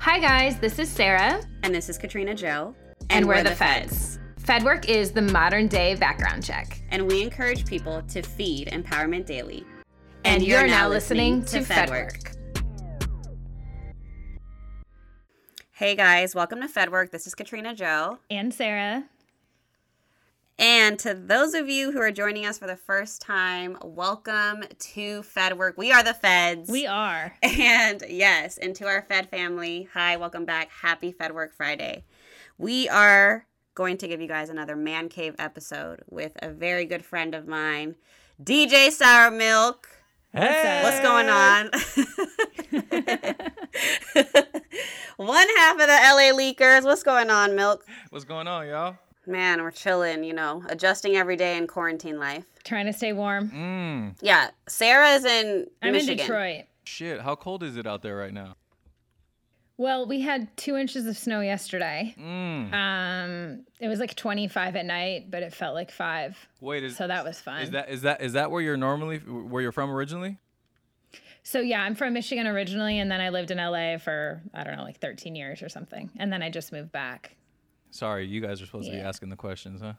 Hi, guys, this is Sarah. And this is Katrina Joe. And, and we're, we're, the, the feds. feds. FedWork is the modern day background check. And we encourage people to feed Empowerment Daily. And, and you're, you're, now listening, listening to FedWork. FedWork. Hey guys, welcome to FedWork. This is Katrina Joe. And Sarah. And to those of you who are joining us for the first time, welcome to FedWork. We are the Feds. We are. And yes, and to our Fed family, hi, welcome back. Happy FedWork Friday. We are going to give you guys another Man Cave episode with a very good friend of mine, DJ Sour Milk. Hey. What's going on? One half of the LA Leakers. What's going on, Milk? What's going on, y'all? Man, we're chilling, you know, adjusting every day in quarantine life. Trying to stay warm. Mm. Yeah. Sarah is in I'm Michigan. in Detroit. Shit, how cold is it out there right now? Well, we had two inches of snow yesterday. Mm. Um, it was like 25 at night, but it felt like five. Wait, is, so that was fun. Is that is that is that where you're normally where you're from originally? So yeah, I'm from Michigan originally, and then I lived in LA for I don't know, like 13 years or something, and then I just moved back. Sorry, you guys are supposed yeah. to be asking the questions, huh?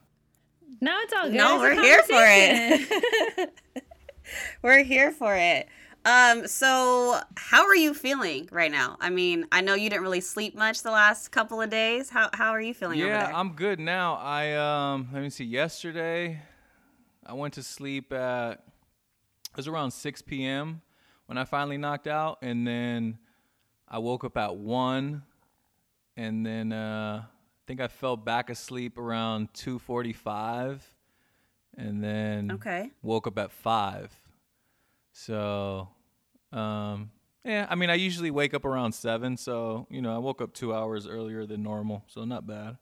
No, it's all good. No, it's we're here for it. we're here for it. Um, so how are you feeling right now? I mean, I know you didn't really sleep much the last couple of days. How how are you feeling yeah, I'm good now. I um let me see, yesterday I went to sleep at it was around six PM when I finally knocked out and then I woke up at one and then uh I think I fell back asleep around 2:45, and then okay. woke up at five. So, um, yeah, I mean, I usually wake up around seven, so you know, I woke up two hours earlier than normal, so not bad.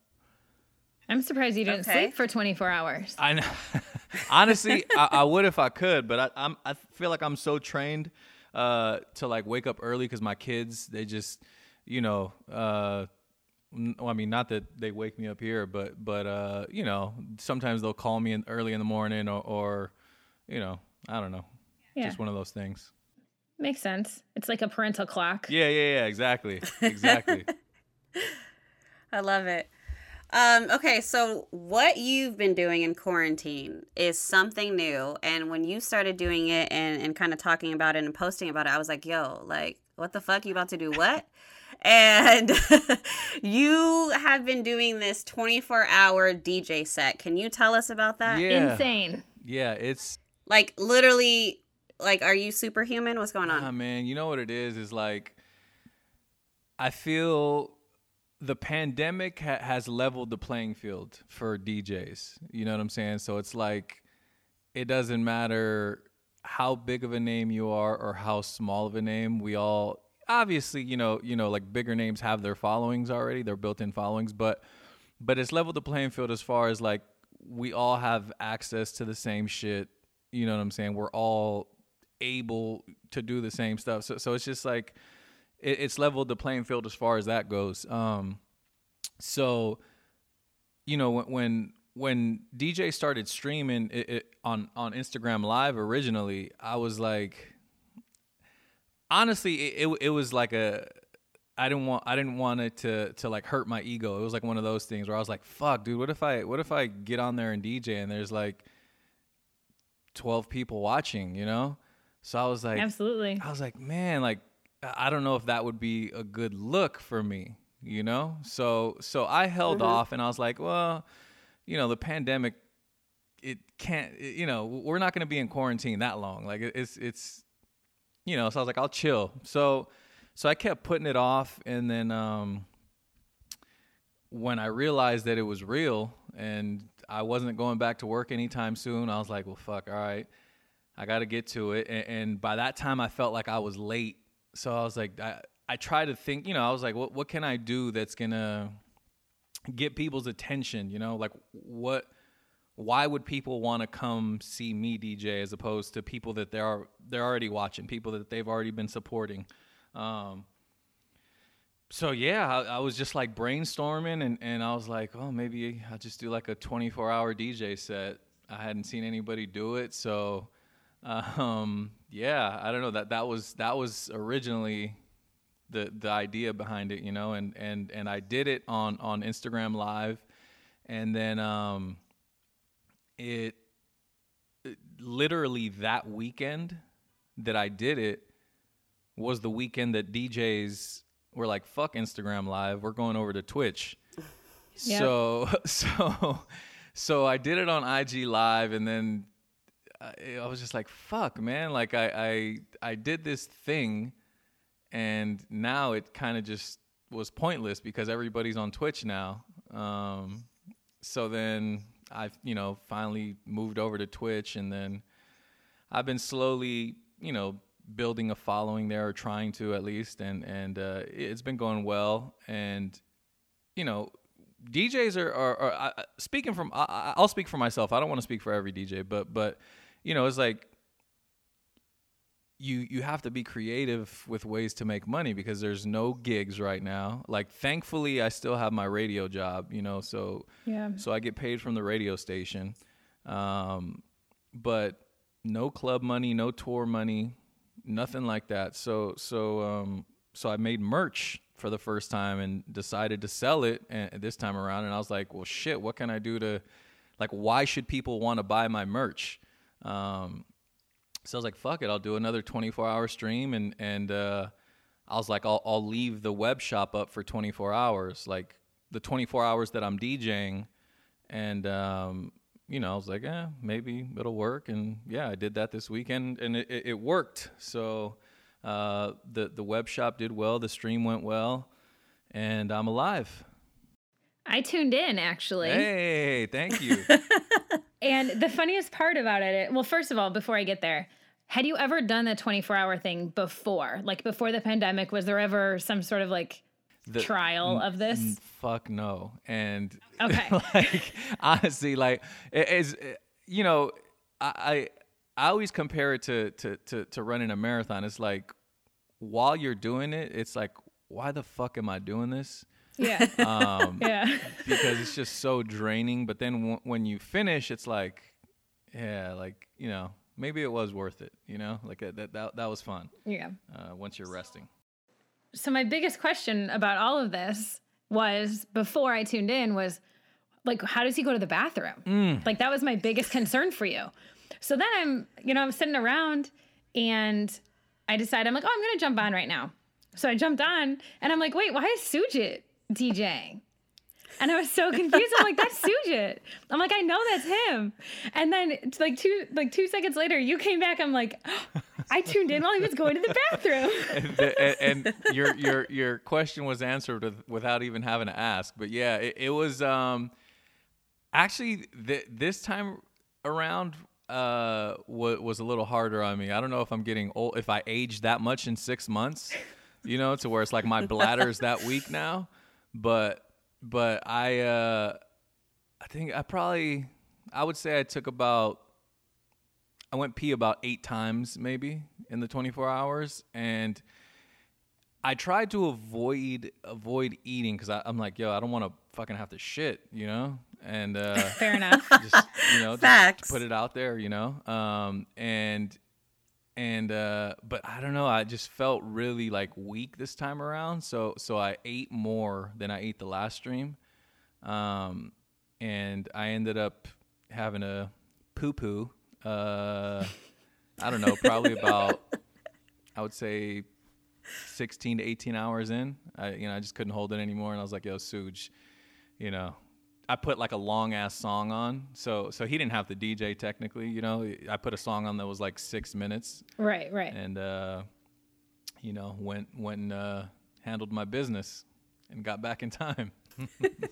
I'm surprised you didn't okay. sleep for 24 hours. I know. Honestly, I, I, would if I could, but I, I'm I feel like I'm so trained uh, to like wake up early because my kids they just you know. Uh, well, I mean, not that they wake me up here, but but uh, you know, sometimes they'll call me in early in the morning, or, or you know, I don't know, yeah. just one of those things. Makes sense. It's like a parental clock. Yeah, yeah, yeah. Exactly, exactly. I love it. Um, okay, so what you've been doing in quarantine is something new, and when you started doing it and and kind of talking about it and posting about it, I was like, yo, like, what the fuck? You about to do what? And you have been doing this 24 hour DJ set. Can you tell us about that? Yeah. Insane. Yeah, it's like literally like are you superhuman? What's going on? Man, you know what it is is like I feel the pandemic ha- has leveled the playing field for DJs. You know what I'm saying? So it's like it doesn't matter how big of a name you are or how small of a name. We all obviously, you know, you know, like bigger names have their followings already, their built-in followings, but but it's leveled the playing field as far as like we all have access to the same shit. You know what I'm saying? We're all able to do the same stuff. So so it's just like it, it's leveled the playing field as far as that goes. Um, so you know when when when DJ started streaming it, it, on on Instagram Live originally, I was like, honestly, it, it, it was like a I didn't want I didn't want it to to like hurt my ego. It was like one of those things where I was like, "Fuck, dude, what if I what if I get on there and DJ and there's like 12 people watching, you know?" So I was like Absolutely. I was like, "Man, like I don't know if that would be a good look for me, you know?" So so I held mm-hmm. off and I was like, "Well, you know, the pandemic it can't you know, we're not going to be in quarantine that long. Like it's it's you know, so I was like, I'll chill. So, so I kept putting it off, and then um, when I realized that it was real and I wasn't going back to work anytime soon, I was like, well, fuck, all right, I got to get to it. And, and, by that time, I felt like I was late. So I was like, I, I tried to think, you know, I was like, what, what can I do that's gonna get people's attention? You know, like what why would people want to come see me DJ as opposed to people that they're they're already watching, people that they've already been supporting? Um, so yeah, I, I, was just like brainstorming, and, and I was like, oh, maybe I'll just do like a 24 hour DJ set. I hadn't seen anybody do it, so um, yeah, I don't know that that was that was originally the the idea behind it, you know, and and and I did it on on Instagram Live, and then um, it, it literally that weekend that I did it was the weekend that DJs were like, "Fuck Instagram Live, we're going over to Twitch." So so so I did it on IG Live, and then I, I was just like, "Fuck, man!" Like I I I did this thing, and now it kind of just was pointless because everybody's on Twitch now. Um, so then I you know finally moved over to Twitch, and then I've been slowly you know building a following there or trying to at least and and uh, it's been going well. And you know DJs are, are, are speaking from I, I'll speak for myself. I don't want to speak for every DJ but but you know it's like you you have to be creative with ways to make money because there's no gigs right now like thankfully I still have my radio job you know so Yeah. so I get paid from the radio station um, but no club money no tour money nothing like that. So so um so I made merch for the first time and decided to sell it and, this time around and I was like, "Well shit, what can I do to like why should people want to buy my merch?" Um so I was like, "Fuck it, I'll do another 24-hour stream and and uh I was like, I'll I'll leave the web shop up for 24 hours, like the 24 hours that I'm DJing and um you know, I was like, eh, maybe it'll work. And yeah, I did that this weekend and it, it, it worked. So uh, the, the web shop did well, the stream went well, and I'm alive. I tuned in actually. Hey, thank you. And the funniest part about it, well, first of all, before I get there, had you ever done the 24 hour thing before? Like before the pandemic, was there ever some sort of like The- trial of this? Mm, Fuck no. And Okay. like honestly, like it is, you know, I, I I always compare it to, to to to running a marathon. It's like while you're doing it, it's like why the fuck am I doing this? Yeah. Um, yeah. because it's just so draining. But then w- when you finish, it's like, yeah, like you know, maybe it was worth it. You know, like that that that, that was fun. Yeah. Uh, once you're resting. So my biggest question about all of this was before I tuned in was like how does he go to the bathroom? Like that was my biggest concern for you. So then I'm, you know, I'm sitting around and I decide I'm like, oh, I'm gonna jump on right now. So I jumped on and I'm like, wait, why is Sujit DJing? And I was so confused. I'm like, that's Sujit. I'm like, I know that's him. And then like two like two seconds later, you came back. I'm like, I tuned in while he was going to the bathroom. and, and, and your your your question was answered with, without even having to ask. But yeah, it, it was um, actually th- this time around uh, wa- was a little harder on me. I don't know if I'm getting old, if I aged that much in six months, you know, to where it's like my bladder's that weak now. But but I uh, I think I probably I would say I took about I went pee about eight times maybe in the 24 hours, and I tried to avoid avoid eating because I'm like, yo, I don't want to fucking have to shit, you know, and uh, Fair enough. just you know, Facts. put it out there, you know, um, and and uh, but I don't know, I just felt really like weak this time around, so so I ate more than I ate the last stream, um, and I ended up having a poo poo. Uh, I don't know, probably about I would say 16 to 18 hours in. I you know I just couldn't hold it anymore, and I was like, "Yo, Suge, you know." I put like a long ass song on, so so he didn't have to DJ technically. You know, I put a song on that was like six minutes, right, right. and uh, you know went went and uh, handled my business and got back in time.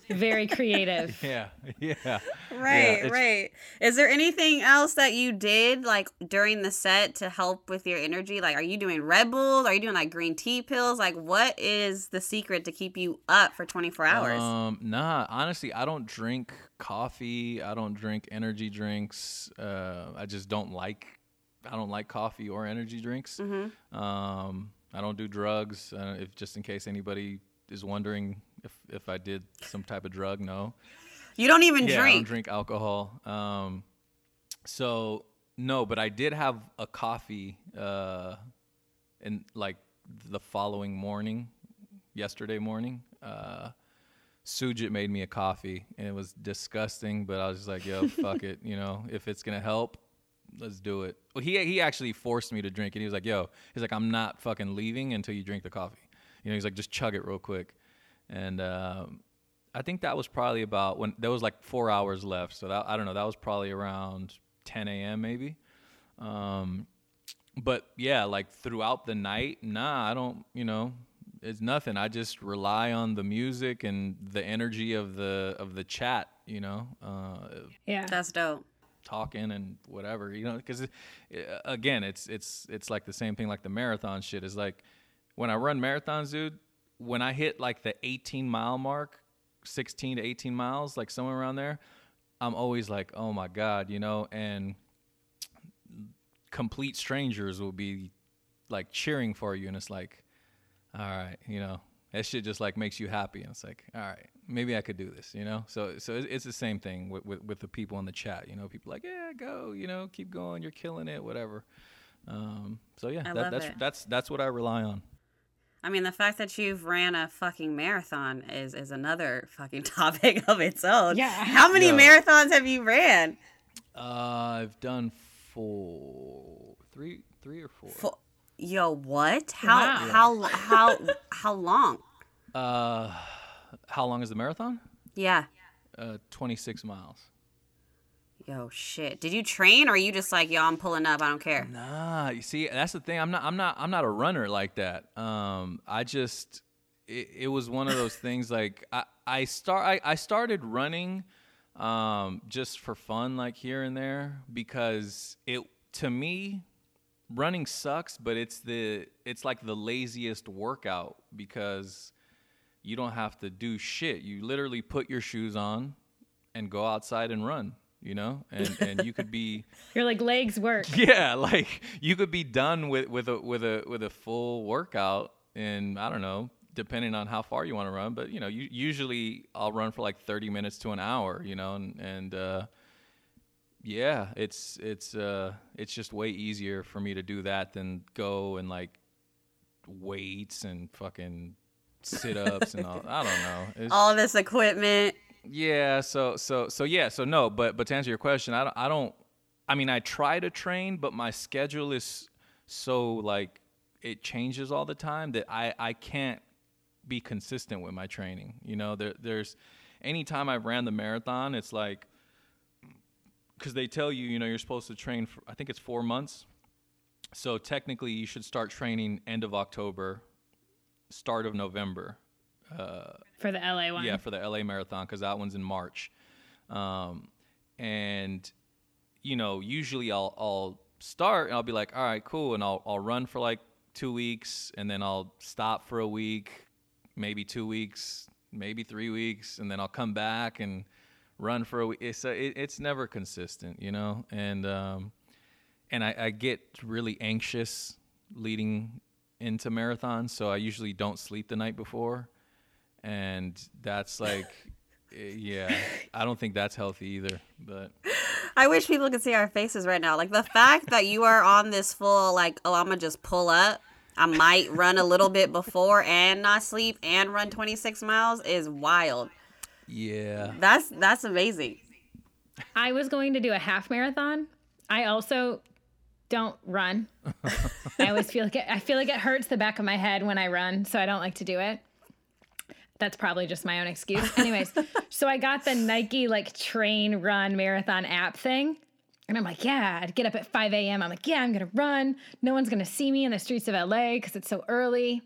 Very creative. yeah, yeah. Right, it's- right. Is there anything else that you did like during the set to help with your energy? Like, are you doing Red Bulls? Are you doing like green tea pills? Like, what is the secret to keep you up for 24 hours? Um, nah, honestly, I don't drink coffee. I don't drink energy drinks. Uh, I just don't like. I don't like coffee or energy drinks. Um, I don't do drugs. Uh, if just in case anybody is wondering if if I did some type of drug, no. you don't even Yeah, I don't drink. drink alcohol. Um, so no, but I did have a coffee uh, in like the following morning, yesterday morning. Uh, Sujit made me a coffee, and it was disgusting. But I was just like, "Yo, fuck it. You know, if it's gonna help, let's do it." Well, he he actually forced me to drink it. He was like, "Yo," he's like, "I'm not fucking leaving until you drink the coffee." You know, he's like, "Just chug it real quick," and. Um, I think that was probably about when there was like four hours left. So that, I don't know. That was probably around 10 a.m. maybe. Um, but yeah, like throughout the night, nah, I don't. You know, it's nothing. I just rely on the music and the energy of the of the chat. You know, uh, Yeah. That's dope. talking and whatever. You know, because again, it's it's it's like the same thing. Like the marathon shit is like when I run marathons, dude. When I hit like the 18 mile mark, 16 to 18 miles, like somewhere around there, I'm always like, oh my god, you know, and complete strangers will be like cheering for you, and it's like, all right, you know, that shit just like makes you happy, and it's like, all right, maybe I could do this, you know. So so it's, the same thing with, with with the people in the chat, you know, people like, yeah, go, you know, keep going, you're killing it, whatever. Um, so yeah, that, that's it. that's that's what I rely on. I mean, the fact that you've ran a fucking marathon is is another fucking topic of its own. Yeah. How many Yo. marathons have you ran? Uh, I've done four, three, three or four. Fo- Yo, what? How Wow. how how how long? Uh, how long is the marathon? Yeah. Uh, 26 miles. Yo, shit. Did you train or are you just like, yo, I'm pulling up, I don't care? Nah, you see, that's the thing. I'm not, I'm not, I'm not a runner like that. Um, I just, it, it was one of those things. Like I, I start, I, I started running, um, just for fun, like here and there, because it, to me, running sucks, but it's the, it's like the laziest workout because you don't have to do shit. You literally put your shoes on and go outside and run. You know, and and you could be Your like legs work. yeah, like you could be done with with a with a with a full workout in I don't know, depending on how far you want to run. But you know, you, usually I'll run for like thirty minutes to an hour. You know, and and uh, yeah, it's it's uh, it's just way easier for me to do that than go and like weights and fucking sit ups and all. I don't know. It's, All this equipment. Yeah, so so so yeah, so no, but but to answer your question, I don't I don't I mean I try to train, but my schedule is so like it changes all the time that I I can't be consistent with my training. You know, there there's anytime I've ran the marathon, it's like cuz they tell you, you know, you're supposed to train for I think it's 4 months. So technically you should start training end of October, start of November. For the LA one. Yeah, for the LA Marathon because that one's in March, um, and you know usually I'll I'll start and I'll be like, all right, cool, and I'll I'll run for like two weeks and then I'll stop for a week, maybe two weeks, maybe three weeks, and then I'll come back and run for a week. It's a, it, it's never consistent, you know, and um, and I, I get really anxious leading into marathons, so I usually don't sleep the night before, and that's like, eh, yeah, I don't think that's healthy either. But I wish people could see our faces right now. Like the fact that you are on this full, like, oh, I'm gonna just pull up. I might run a little bit before and not sleep and run 26 miles is wild. yeah, That's that's amazing. I was going to do a half marathon. I also don't run. I always feel like it, I feel like it hurts the back of my head when I run, so I don't like to do it. That's probably just my own excuse. Anyways, so I got the Nike like train run marathon app thing. And I'm like, yeah, I'd get up at 5 a.m. I'm like, yeah, I'm gonna run. No one's gonna see me in the streets of LA because it's so early.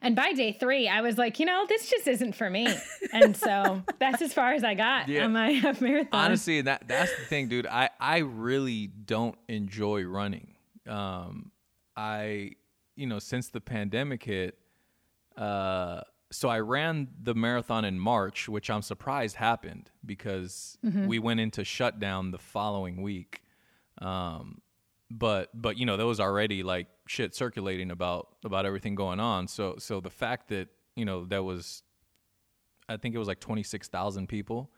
And by day three, I was like, you know, this just isn't for me. And so that's as far as I got Yeah. on my half marathon. honestly, that that's the thing, dude. I I really don't enjoy running. Um, I you know since the pandemic hit, uh, so I ran the marathon in March, which I'm surprised happened because we went into shutdown the following week. Um, but but you know there was already like shit circulating about about everything going on. So so the fact that you know there was, I think it was like twenty six thousand people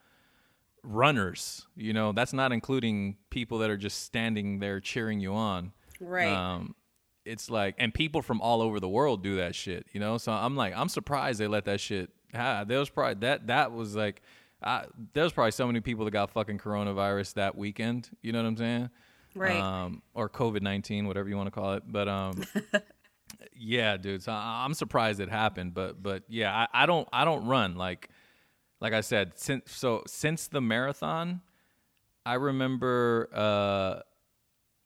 runners. You know, that's not including people that are just standing there cheering you on. Right. Um, it's like, and people from all over the world do that shit, you know. So I'm like, I'm surprised they let that shit. Ha- there was probably that that was like, I, there was probably so many people that got fucking coronavirus that weekend. You know what I'm saying? Right. Um, or COVID nineteen, whatever you want to call it. But um, yeah, dude. So I- I'm surprised it happened. But but yeah, I, I don't I don't run like like I said since so since the marathon, I remember uh,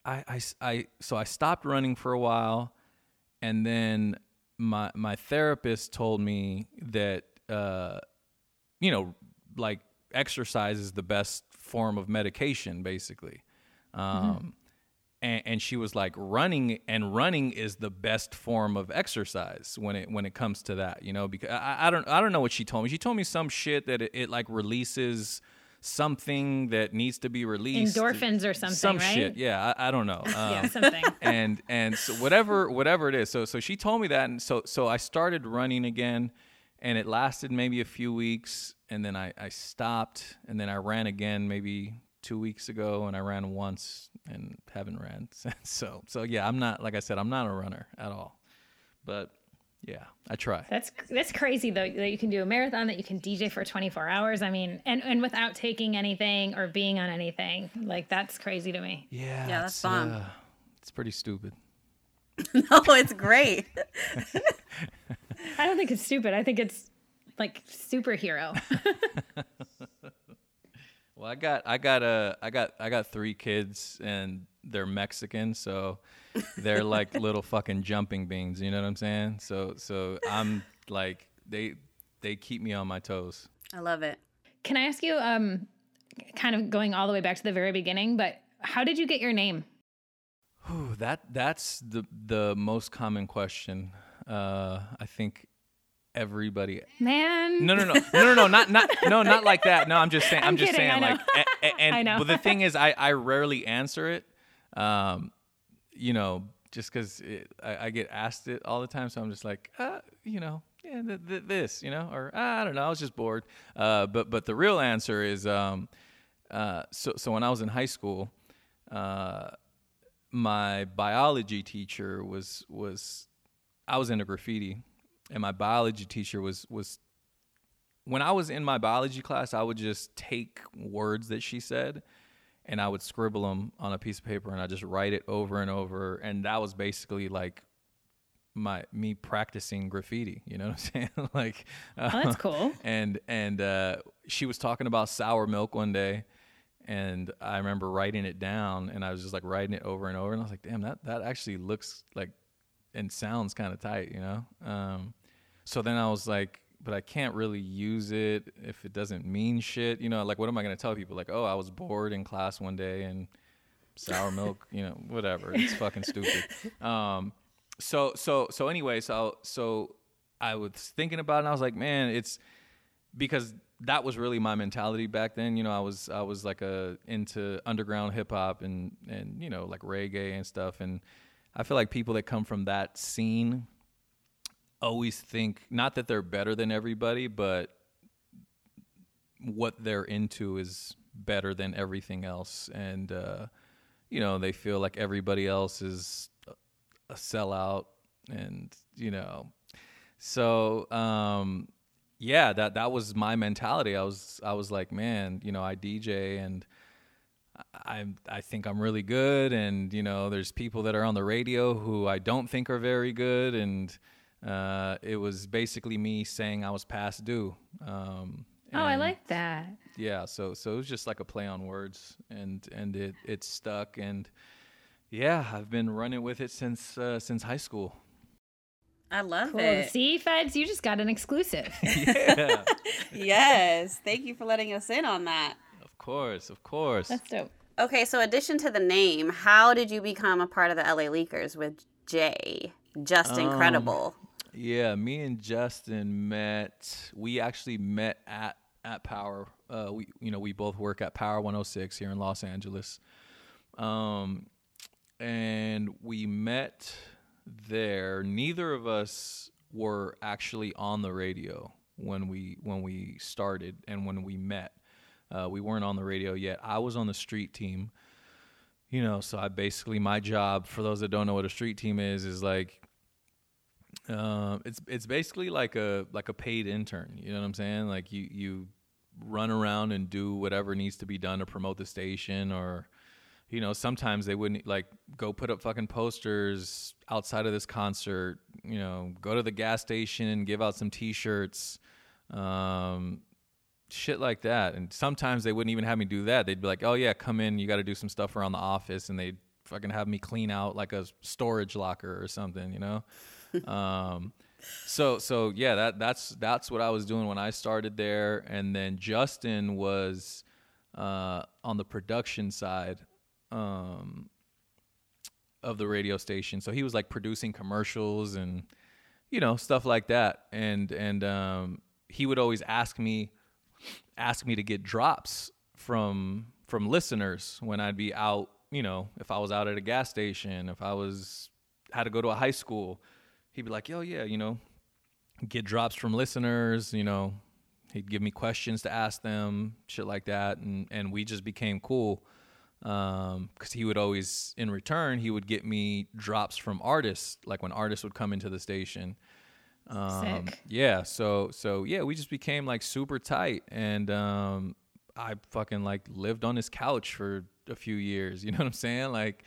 I, I I so I stopped running for a while, and then my my therapist told me that uh, you know like exercise is the best form of medication basically. Um, and, and she was like running and running is the best form of exercise when it when it comes to that you know because I, I don't I don't know what she told me she told me some shit that it, it like releases something that needs to be released. Endorphins or something, some right? shit. Yeah I, I don't know. Um, Yeah, something. and and so whatever whatever it is. So so she told me that and so so I started running again and it lasted maybe a few weeks and then I, I stopped and then I ran again maybe two weeks ago and I ran once and haven't ran since. So so yeah I'm not like I said I'm not a runner at all. But yeah I try That's that's crazy though that you can do a marathon that you can DJ for 24 hours. I mean, and and without taking anything or being on anything. Like that's crazy to me. yeah Yeah, that's it's, bomb. uh, it's pretty stupid no, it's great. I don't think it's stupid. I think it's like superhero. Well, I got I got uh, I got I got three kids and they're Mexican, so they're like little fucking jumping beans, you know what I'm saying? So so I'm like they they keep me on my toes. I love it. Can I ask you um kind of going all the way back to the very beginning, but how did you get your name? Whew, that that's the the most common question. Uh, I think everybody Man. No, no, no, no, no, no, not, not, no, not like that. No, I'm just saying. I'm, I'm just kidding, saying, I like, a- a- and I know. but the thing is, I, I rarely answer it. Um, you know, just because I, I get asked it all the time, so I'm just like, uh, you know, yeah, th- th- this, you know, or ah, I don't know, I was just bored. Uh, but but the real answer is, um, uh, so so when I was in high school, uh, my biology teacher was was I was into graffiti, and my biology teacher was was when I was in my biology class, I would just take words that she said and I would scribble them on a piece of paper and I just write it over and over and that was basically like my me practicing graffiti, you know what I'm saying? like uh, Oh, that's cool. and and uh, she was talking about sour milk one day and I remember writing it down and I was just like writing it over and over and I was like, damn, that that actually looks like and sounds kind of tight, you know? Um, so then I was like, but I can't really use it if it doesn't mean shit, you know? Like, what am I going to tell people? Like, oh, I was bored in class one day and sour milk, you know, whatever. It's fucking stupid. Um, so, so, so anyway, so, so I was thinking about it and I was like, man, it's because that was really my mentality back then. You know, I was, I was like a, into underground hip hop and, and, you know, like reggae and stuff. And, I feel like people that come from that scene always think not that they're better than everybody, but what they're into is better than everything else, and uh, you know they feel like everybody else is a sellout, and you know, so um, yeah, that that was my mentality. I was I was like, man, you know, I DJ and. I I think I'm really good, and you know, there's people that are on the radio who I don't think are very good, and uh, it was basically me saying I was past due. Um, Oh, I like that. Yeah, so so it was just like a play on words, and and it it stuck, and yeah, I've been running with it since uh, since high school. I love Cool. it. See, Feds, you just got an exclusive. yeah, Yes. Thank you for letting us in on that. of course, of course. That's dope. Okay, so addition to the name, how did you become a part of the LA Leakers with Jay? Just Um, incredible. Yeah, me and Justin met. We actually met at at Power. Uh, we you know we both work at Power 106 here in Los Angeles. Um, and we met there. Neither of us were actually on the radio when we when we started and when we met. Uh, we weren't on the radio yet. I was on the street team. you know, so I basically my job for those that don't know what a street team is is like uh, it's it's basically like a like a paid intern. You know what I'm saying? Like you you run around and do whatever needs to be done to promote the station or you know sometimes they wouldn't like go put up fucking posters outside of this concert you know go to the gas station and give out some t-shirts um, shit like that and sometimes they wouldn't even have me do that they'd be like oh yeah come in you got to do some stuff around the office and they'd fucking have me clean out like a storage locker or something you know um, so so yeah, that that's that's what I was doing when I started there, and then Justin was uh, on the production side um, of the radio station. So he was like producing commercials and you know stuff like that, and and um, he would always ask me ask me to get drops from from listeners when I'd be out. You know, if I was out at a gas station, if I was had to go to a high school, he'd be like, "Yo, yeah, you know, get drops from listeners, you know, he'd give me questions to ask them, shit like that, and and we just became cool. Um, because he would always, in return, he would get me drops from artists, like when artists would come into the station. Um, Sick. yeah, so so yeah, we just became like super tight, and um, I fucking like lived on his couch for a few years. You know what I'm saying? Like,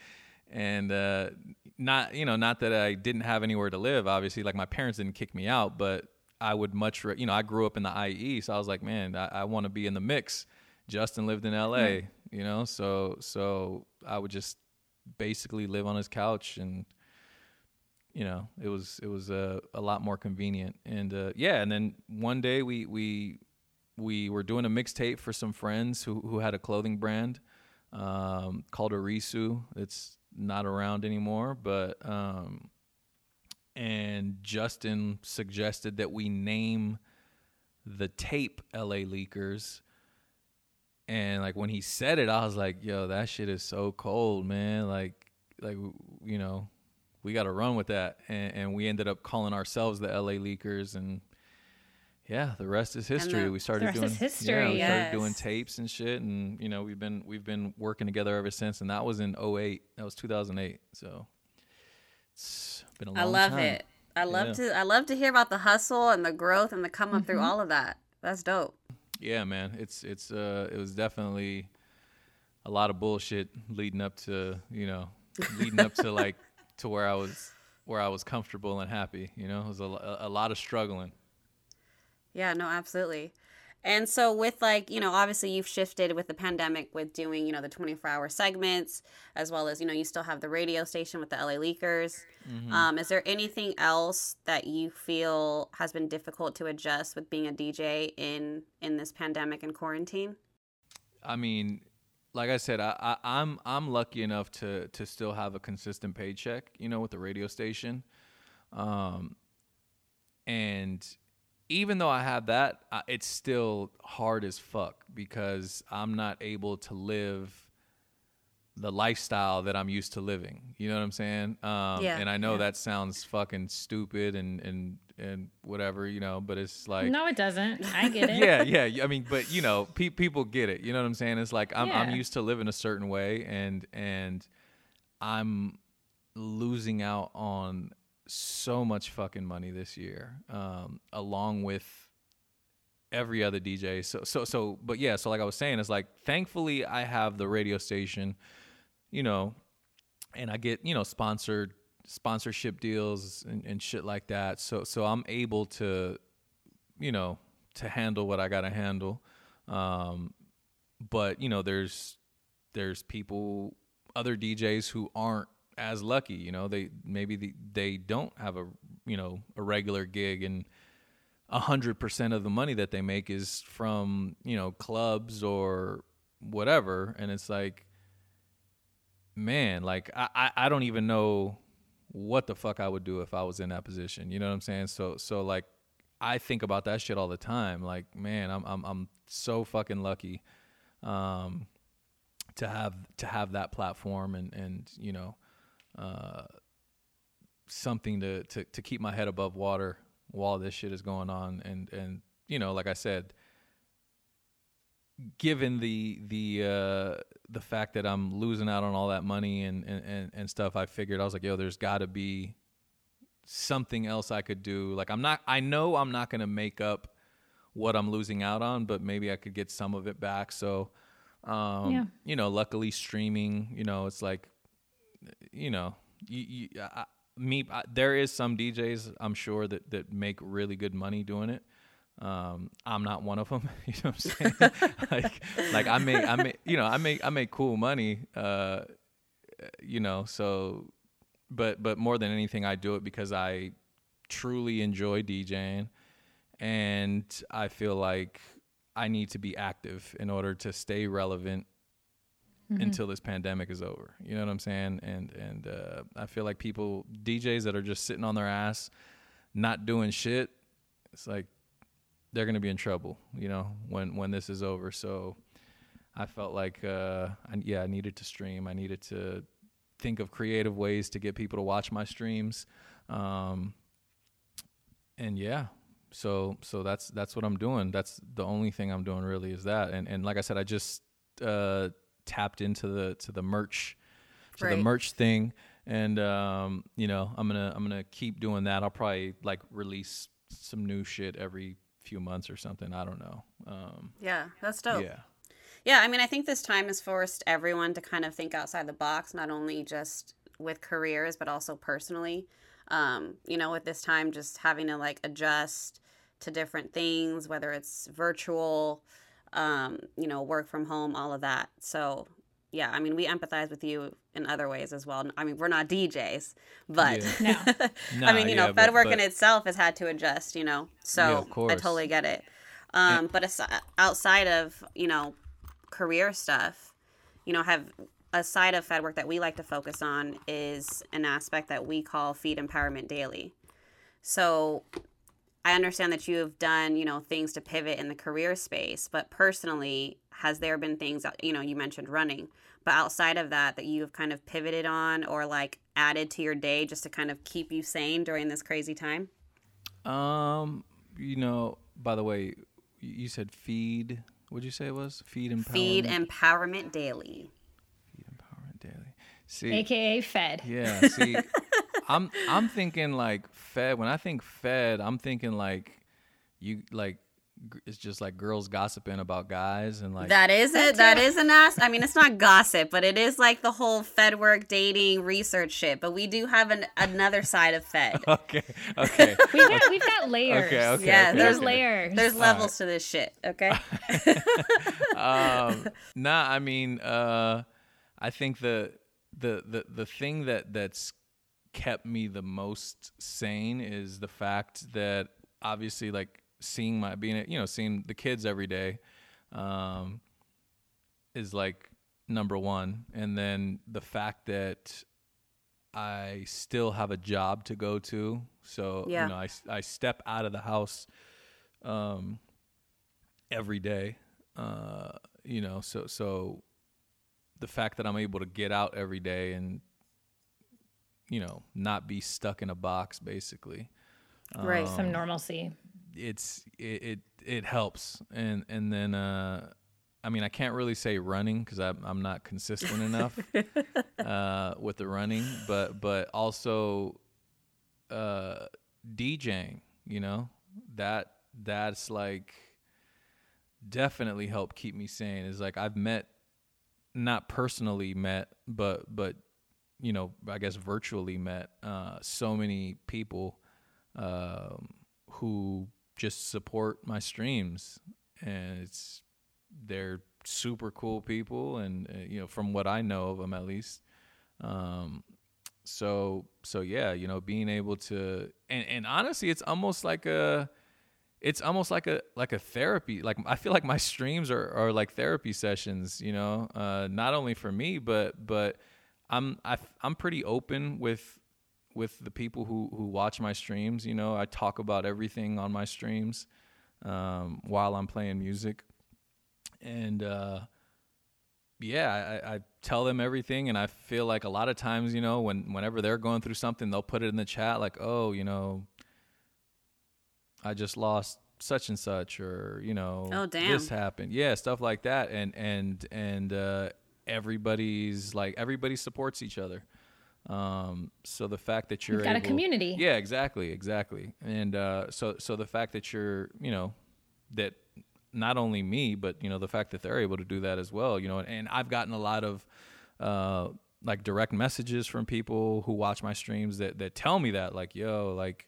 and uh, not you know not that I didn't have anywhere to live. Obviously, like my parents didn't kick me out, but I would much re- you know I grew up in the IE, so I was like, man, I, I want to be in the mix. Justin lived in LA, you know, so so I would just basically live on his couch and you know it was it was uh, a lot more convenient and uh, yeah and then one day we we we were doing a mixtape for some friends who who had a clothing brand um, called Arisu. It's not around anymore, but um, and Justin suggested that we name the tape LA Leakers. And like when he said it, I was like, "Yo, that shit is so cold, man! Like, like you know, we got to run with that." And, and we ended up calling ourselves the LA Leakers, and yeah, the rest is history. the- we started doing history, Yeah, we started doing tapes and shit, and you know we've been we've been working together ever since. And that was in 08. That was 2008. So it's been a long I love time. it. I love Yeah. to I love to hear about the hustle and the growth and the come up through Mm-hmm. all of that. That's dope. Yeah, man. It's it's uh it was definitely a lot of bullshit leading up to you know leading up to like to where I was where I was comfortable and happy. You know, it was a, a lot of struggling. Yeah, no, absolutely. And so with like, you know, obviously you've shifted with the pandemic with doing, you know, the 24-hour segments as well as, you know, you still have the radio station with the LA Leakers. Mm-hmm. Um, is there anything else that you feel has been difficult to adjust with being a DJ in in this pandemic and quarantine? I mean, like I said, I, I, I'm I'm lucky enough to to still have a consistent paycheck, you know, with the radio station, um, and even though I have that, I, it's still hard as fuck because I'm not able to live the lifestyle that I'm used to living. You know what I'm saying? Um, Yeah, and I know yeah. that sounds fucking stupid and and and whatever, you know, but it's like no, it doesn't. I get it. yeah, yeah. I mean, but you know, pe- people get it. You know what I'm saying? It's like I'm I'm used to living a certain way, and and I'm losing out on so much fucking money this year, um, along with every other DJ. So so so, but yeah. So like I was saying, it's like thankfully I have the radio station, you know, and I get you know sponsored sponsorship deals and, and shit like that. So so I'm able to, you know, to handle what I gotta handle. Um, but you know, there's there's people, other DJs who aren't as lucky. You know, they maybe the, they don't have a you know a regular gig and hundred percent of the money that they make is from you know clubs or whatever, and it's like, man, like I I, I don't even know what the fuck I would do if I was in that position. You know what I'm saying? So so like I think about that shit all the time. Like, man, I'm I'm I'm so fucking lucky um to have to have that platform and and you know uh something to to to keep my head above water while this shit is going on and and you know, like I said, given the the uh the fact that I'm losing out on all that money and and and, stuff, I figured I was like, yo, there's got to be something else I could do. Like I'm not I know I'm not going to make up what I'm losing out on, but maybe I could get some of it back. So um Yeah. you know, luckily streaming, you know, it's like you know, you, you I, me I, there is some DJs I'm sure that that make really good money doing it. Um, I'm not one of them. You know what I'm saying? like, like I make, I make, you know, I make, I make cool money. Uh, you know, so, but, but more than anything, I do it because I truly enjoy DJing, and I feel like I need to be active in order to stay relevant until this pandemic is over. You know what I'm saying? And and uh, I feel like people DJs that are just sitting on their ass, not doing shit. It's like they're gonna be in trouble. You know when when this is over. So I felt like uh, I, yeah, I needed to stream. I needed to think of creative ways to get people to watch my streams. Um, and yeah, so so that's that's what I'm doing. That's the only thing I'm doing really is that. And and like I said, I just uh, tapped into the to the merch to Right. the merch thing, and um, you know I'm gonna I'm gonna keep doing that. I'll probably like release some new shit every few months or something. I don't know. Um, Yeah, that's dope. yeah. Yeah, I mean, I think this time has forced everyone to kind of think outside the box, not only just with careers, but also personally. Um, you know, with this time, just having to like adjust to different things, whether it's virtual, um, you know, work from home, all of that. So, yeah, I mean, we empathize with you in other ways as well. I mean, we're not DJs, but Yeah. No. I mean, Nah, you know, yeah, Fed but- work in itself has had to adjust, you know. So Yeah, I totally get it. Um, but asi- outside of you know career stuff, you know, have a side of Fed work that we like to focus on is an aspect that we call Feed Empowerment Daily. So I understand that you have done, you know, things to pivot in the career space, but personally, has there been things that, you know, you mentioned running, but outside of that, that you have kind of pivoted on or like added to your day just to kind of keep you sane during this crazy time? Um, you know, by the way, you you said feed. What'd you say it was? Feed empowerment. Feed Empowerment Daily. Feed empowerment daily. See, AKA Fed. yeah. See, I'm I'm thinking like Fed. When I think Fed, I'm thinking like you like it's just like girls gossiping about guys and like That is it. That is an ass. I mean, it's not gossip, but it is like the whole Fed work dating research shit. But we do have an, another side of Fed. okay, okay, We've got, we've got layers. okay, okay. Yeah, okay, There's okay. layers. There's levels to this shit. Okay. um, nah, I mean, uh, I think the the the the thing that that's kept me the most sane is the fact that obviously, like seeing my being, you know, seeing the kids every day, um, is like number one, and then the fact that I still have a job to go to, so Yeah. you know, I I step out of the house. Um, every day. Uh, you know, so so the fact that I'm able to get out every day and you know not be stuck in a box, basically, right. Some normalcy. it's it it, it helps. And and then uh, I mean, I can't really say running because I'm I'm not consistent enough uh, with the running, but but also uh, DJing. You know that that's like definitely helped keep me sane. Is like I've met, not personally met, but but you know I guess virtually met uh, so many people um, who just support my streams, and it's they're super cool people, and uh, you know from what I know of them at least. Um, so so yeah, you know, being able to and and honestly, it's almost like a it's almost like a like a therapy. Like I feel like my streams are are like therapy sessions. You know, uh, not only for me, but but I'm I, I'm pretty open with with the people who who watch my streams. You know, I talk about everything on my streams um, while I'm playing music, and uh, yeah, I, I tell them everything, and I feel like a lot of times, you know, when whenever they're going through something, they'll put it in the chat, like, oh, you know, I just lost such and such or you know Oh, this happened. Yeah stuff like that and and and uh everybody's like everybody supports each other um so the fact that you're You've got a community. yeah exactly exactly and uh so so the fact that you're you know that not only me but you know the fact that they're able to do that as well you know and i've gotten a lot of uh like direct messages from people who watch my streams that that tell me that like yo like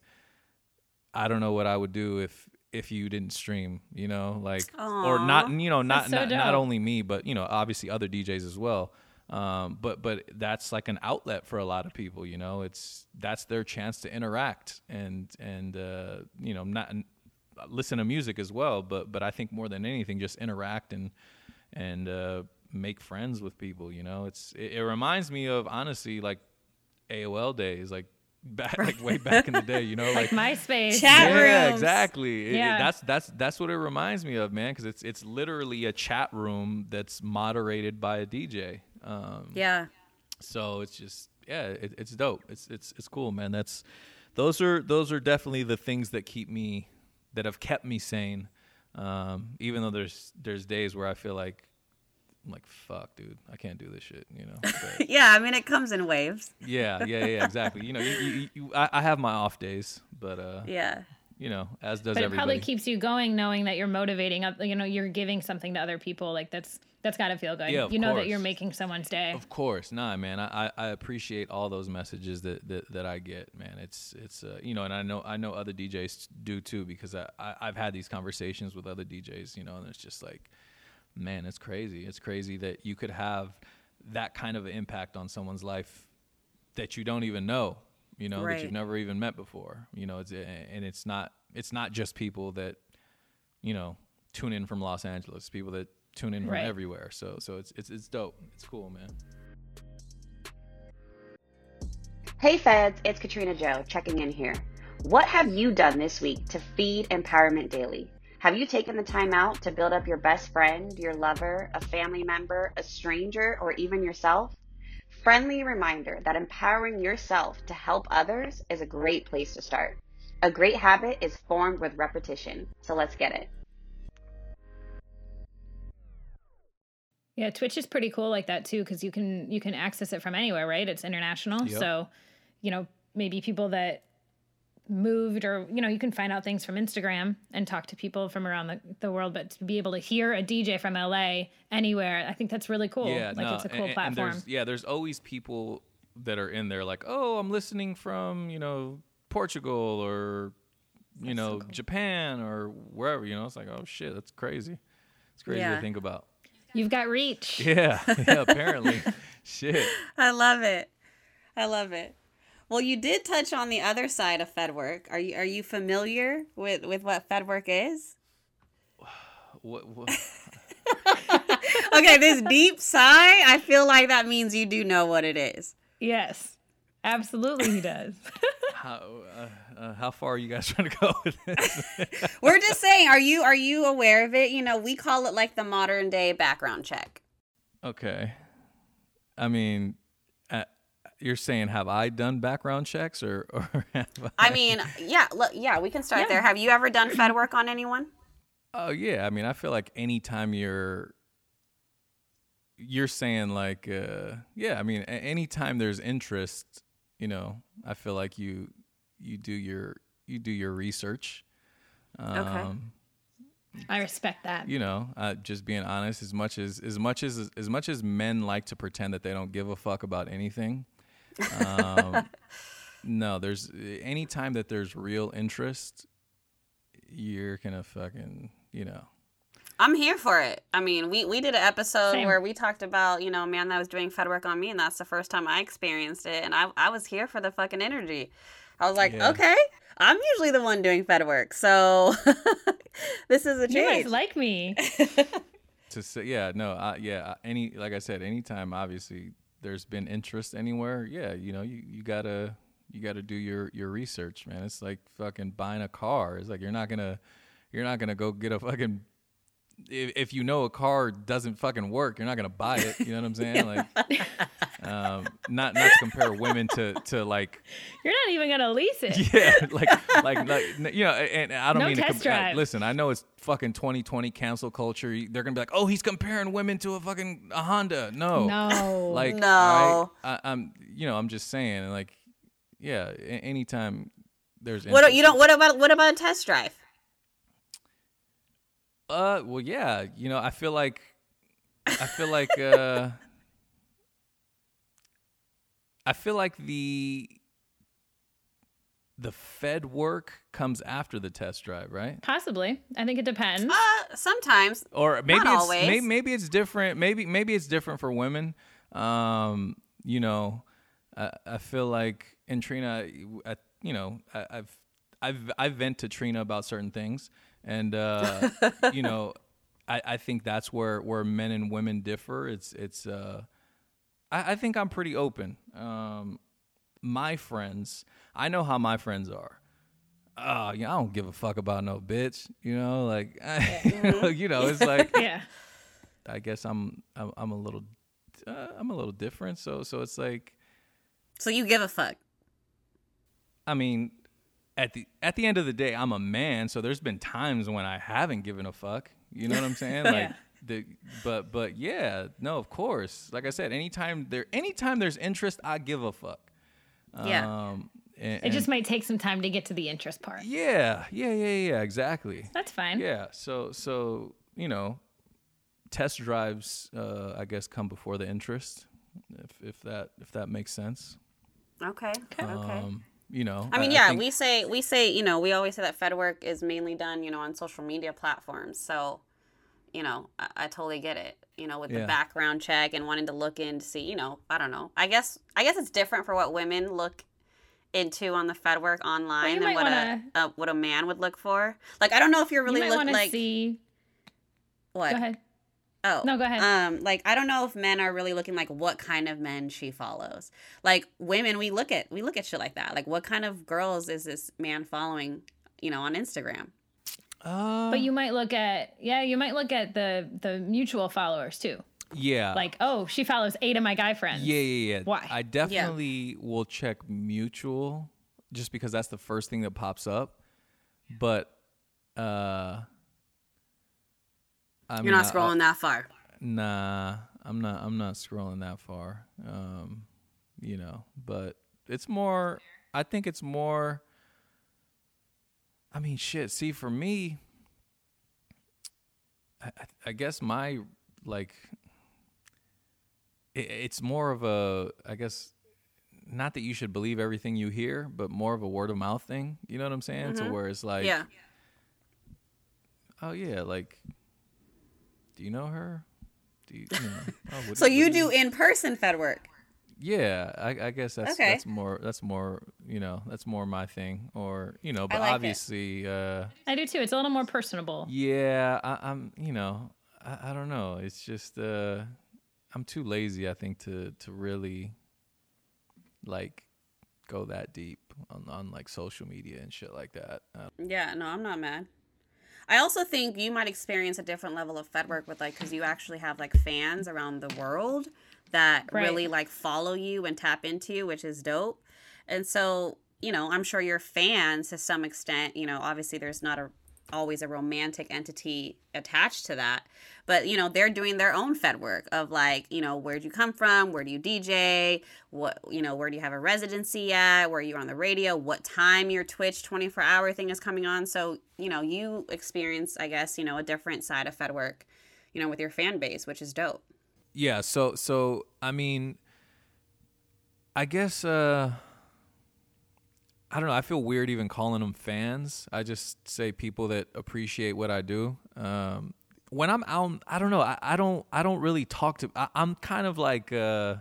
I don't know what I would do if if you didn't stream, you know, like or not, you know, not so not, not only me, but you know, obviously other DJs as well. Um, but but that's like an outlet for a lot of people, you know. It's that's their chance to interact and and uh, you know not listen to music as well. But but I think more than anything, just interact and and uh, make friends with people. You know, it's it, it reminds me of honestly like AOL days, like back like way back in the day. You know, Like like MySpace. Chat yeah, rooms. exactly. It- it- Yeah. that's that's that's what it reminds me of, man. Because it's it's literally a chat room that's moderated by a DJ. Um, Yeah. so it's just yeah, it, it's dope. It's it's it's cool, man. That's those are those are definitely the things that keep me that have kept me sane. Um, even though there's there's days where I feel like I'm like fuck, dude, I can't do this shit. You know. But, Yeah. I mean, it comes in waves. yeah, yeah, yeah, exactly. You know, you, you, you, I, I have my off days, but uh, Yeah. you know, as does but it everybody. probably keeps you going knowing that you're motivating up you know you're giving something to other people like that's that's got to feel good Yeah, of you know that you're making someone's day Of course, nah, man. I, I, I appreciate all those messages that, that, that I get, man. It's it's uh, you know, and I know I know other DJs do too because I, I I've had these conversations with other DJs, you know, and it's just like, man, it's crazy. It's crazy that you could have that kind of impact on someone's life that you don't even know, you know, that you've never even met before. You know, it's and it's not it's not just people that you know tune in from Los Angeles, people that tune in from Right. everywhere. So so it's it's it's dope. It's cool, man. Hey feds, it's Katrina Joe checking in here. What have you done this week to feed Empowerment Daily? Have you taken the time out to build up your best friend, your lover, a family member, a stranger, or even yourself? Friendly reminder that empowering yourself to help others is a great place to start. A great habit is formed with repetition, so let's get it. yeah twitch is pretty cool like that too because you can you can access it from anywhere right it's international Yep. so you know maybe people that moved or you know you can find out things from instagram and talk to people from around the, the world but to be able to hear a dj from la anywhere i think that's really cool Yeah, like no, it's a cool and, platform there's, yeah, there's always people that are in there like, oh, I'm listening from you know Portugal or you know Japan or wherever. You know, it's like, oh shit, that's crazy. It's crazy Yeah. to think about. you've got reach Yeah, yeah. Apparently, shit. I love it. I love it. Well, you did touch on the other side of Fed work. Are you are you familiar with with what Fed work is? What, what, Okay, this deep sigh. I feel like that means you do know what it is. yes absolutely he does how uh, uh, how far are you guys trying to go with this? We're just saying, are you are you aware of it? You know, we call it like the modern day background check. okay. I mean, you're saying have I done background checks or or have I mean, yeah, look, yeah, we can start Yeah. there. Have you ever done Fed work on anyone? Oh yeah, I mean, I feel like anytime you're you're saying like uh yeah, I mean, a- anytime there's interest, you know, I feel like you you do your you do your research. Um i respect that you know, uh, just being honest as much as as much as as much as men like to pretend that they don't give a fuck about anything. Um no, there's any time that there's real interest, you're going to fucking, you know, I'm here for it. I mean, we we did an episode Same. where we talked about you know a man that was doing Fed work on me, and that's the first time I experienced it, and I I was here for the fucking energy. I was like, Yeah. okay, I'm usually the one doing Fed work, so this is a change. you guys like me to say yeah no I, yeah any like i said anytime obviously there's been interest anywhere yeah you know you, you gotta you gotta do your your research man. It's like fucking buying a car. It's like you're not gonna you're not gonna go get a fucking if, if you know a car doesn't fucking work you're not gonna buy it. You know what i'm saying? Like Um, not not to compare women to to like You're not even gonna lease it. yeah like like like you know and I don't No mean to test com- I- drive. listen I know it's fucking 2020 cancel culture they're gonna be like oh he's comparing women to a fucking a Honda no No. like No. all right, I, I'm you know I'm just saying like yeah a- anytime there's What interest- you don't? What about what about a test drive? Uh, well, yeah. You know, I feel like, I feel like, uh, I feel like the the Fed work comes after the test drive, right? Possibly. I think it depends. Uh, sometimes. Or maybe it's always. maybe, maybe it's different. Maybe maybe it's different for women. Um, you know, I, I feel like and Trina, I, you know, I, I've I've I vent to Trina about certain things, and uh, you know, I, I think that's where where men and women differ. It's it's uh, I, I think I'm pretty open. Um, my friends, I know how my friends are. Oh, yeah, I don't give a fuck about no bitch. You know, like, you know, it's like yeah. I guess I'm I'm, I'm a little uh, I'm a little different. So so it's like So you give a fuck. I mean, at the at the end of the day, I'm a man. So there's been times when I haven't given a fuck. You know what I'm saying? Like Yeah. The but but yeah, no, of course. Like I said, anytime there anytime there's interest, I give a fuck. Yeah. Um, and, It just might take some time to get to the interest part. yeah yeah yeah yeah exactly. That's fine. Yeah. So so you know, test drives uh, I guess come before the interest, if if that if that makes sense. Okay. Okay. Um, you know. I mean, yeah, think- we say we say you know we always say that Fed work is mainly done you know on social media platforms. So, you know, I, I totally get it. You know, with Yeah. the background check and wanting to look in to see, you know, I don't know. I guess I guess it's different for what women look into on the Fed work online you than what wanna- a, a what a man would look for. Like, I don't know if you're really you might look like see. what. Go ahead. Oh No, go ahead. Um, like I don't know if men are really looking like what kind of men she follows. Like women, we look at we look at shit like that. Like what kind of girls is this man following? You know, on Instagram. Uh, But you might look at yeah, you might look at the the mutual followers too. yeah. Like, oh, she follows eight of my guy friends. Yeah, yeah, yeah. Why? I definitely will check mutual just because that's the first thing that pops up. But uh I You're mean, not I- scrolling that far. Nah, I'm not I'm not scrolling that far. Um, you know, but it's more I think it's more I mean, shit, see for me I, I- guess my like it, it's more of a I guess not that you should believe everything you hear, but more of a word of mouth thing. You know what I'm saying? To mm-hmm. where it's like, yeah. oh yeah, like, do you know her? Do you, you know? oh, So you do in person Fed work. Yeah, I, I guess that's Okay. that's more that's more you know that's more my thing. Or you know, but like it. obviously, uh, I do too. It's a little more personable. yeah, I, I'm you know I, I don't know. It's just uh, I'm too lazy, I think, to to really like go that deep on on like social media and shit like that. Uh, Yeah, no, I'm not mad. I also think you might experience a different level of Fed work with like because you actually have like fans around the world that Right. really like follow you and tap into you, which is dope. And so, you know, I'm sure your fans to some extent, you know, obviously there's not a always a romantic entity attached to that. But, you know, they're doing their own Fed work of like, you know, where'd you come from? Where do you DJ? What, you know, where do you have a residency at? Where are you on the radio? What time your Twitch 24 hour thing is coming on? So, you know, you experience, I guess, you know, a different side of Fed work, you know, with your fan base, which is dope. Yeah, so so I mean I guess uh I don't know, I feel weird even calling them fans. I just say people that appreciate what I do. Um when I'm out I don't know, I, I don't I don't really talk to I, I'm kind of like uh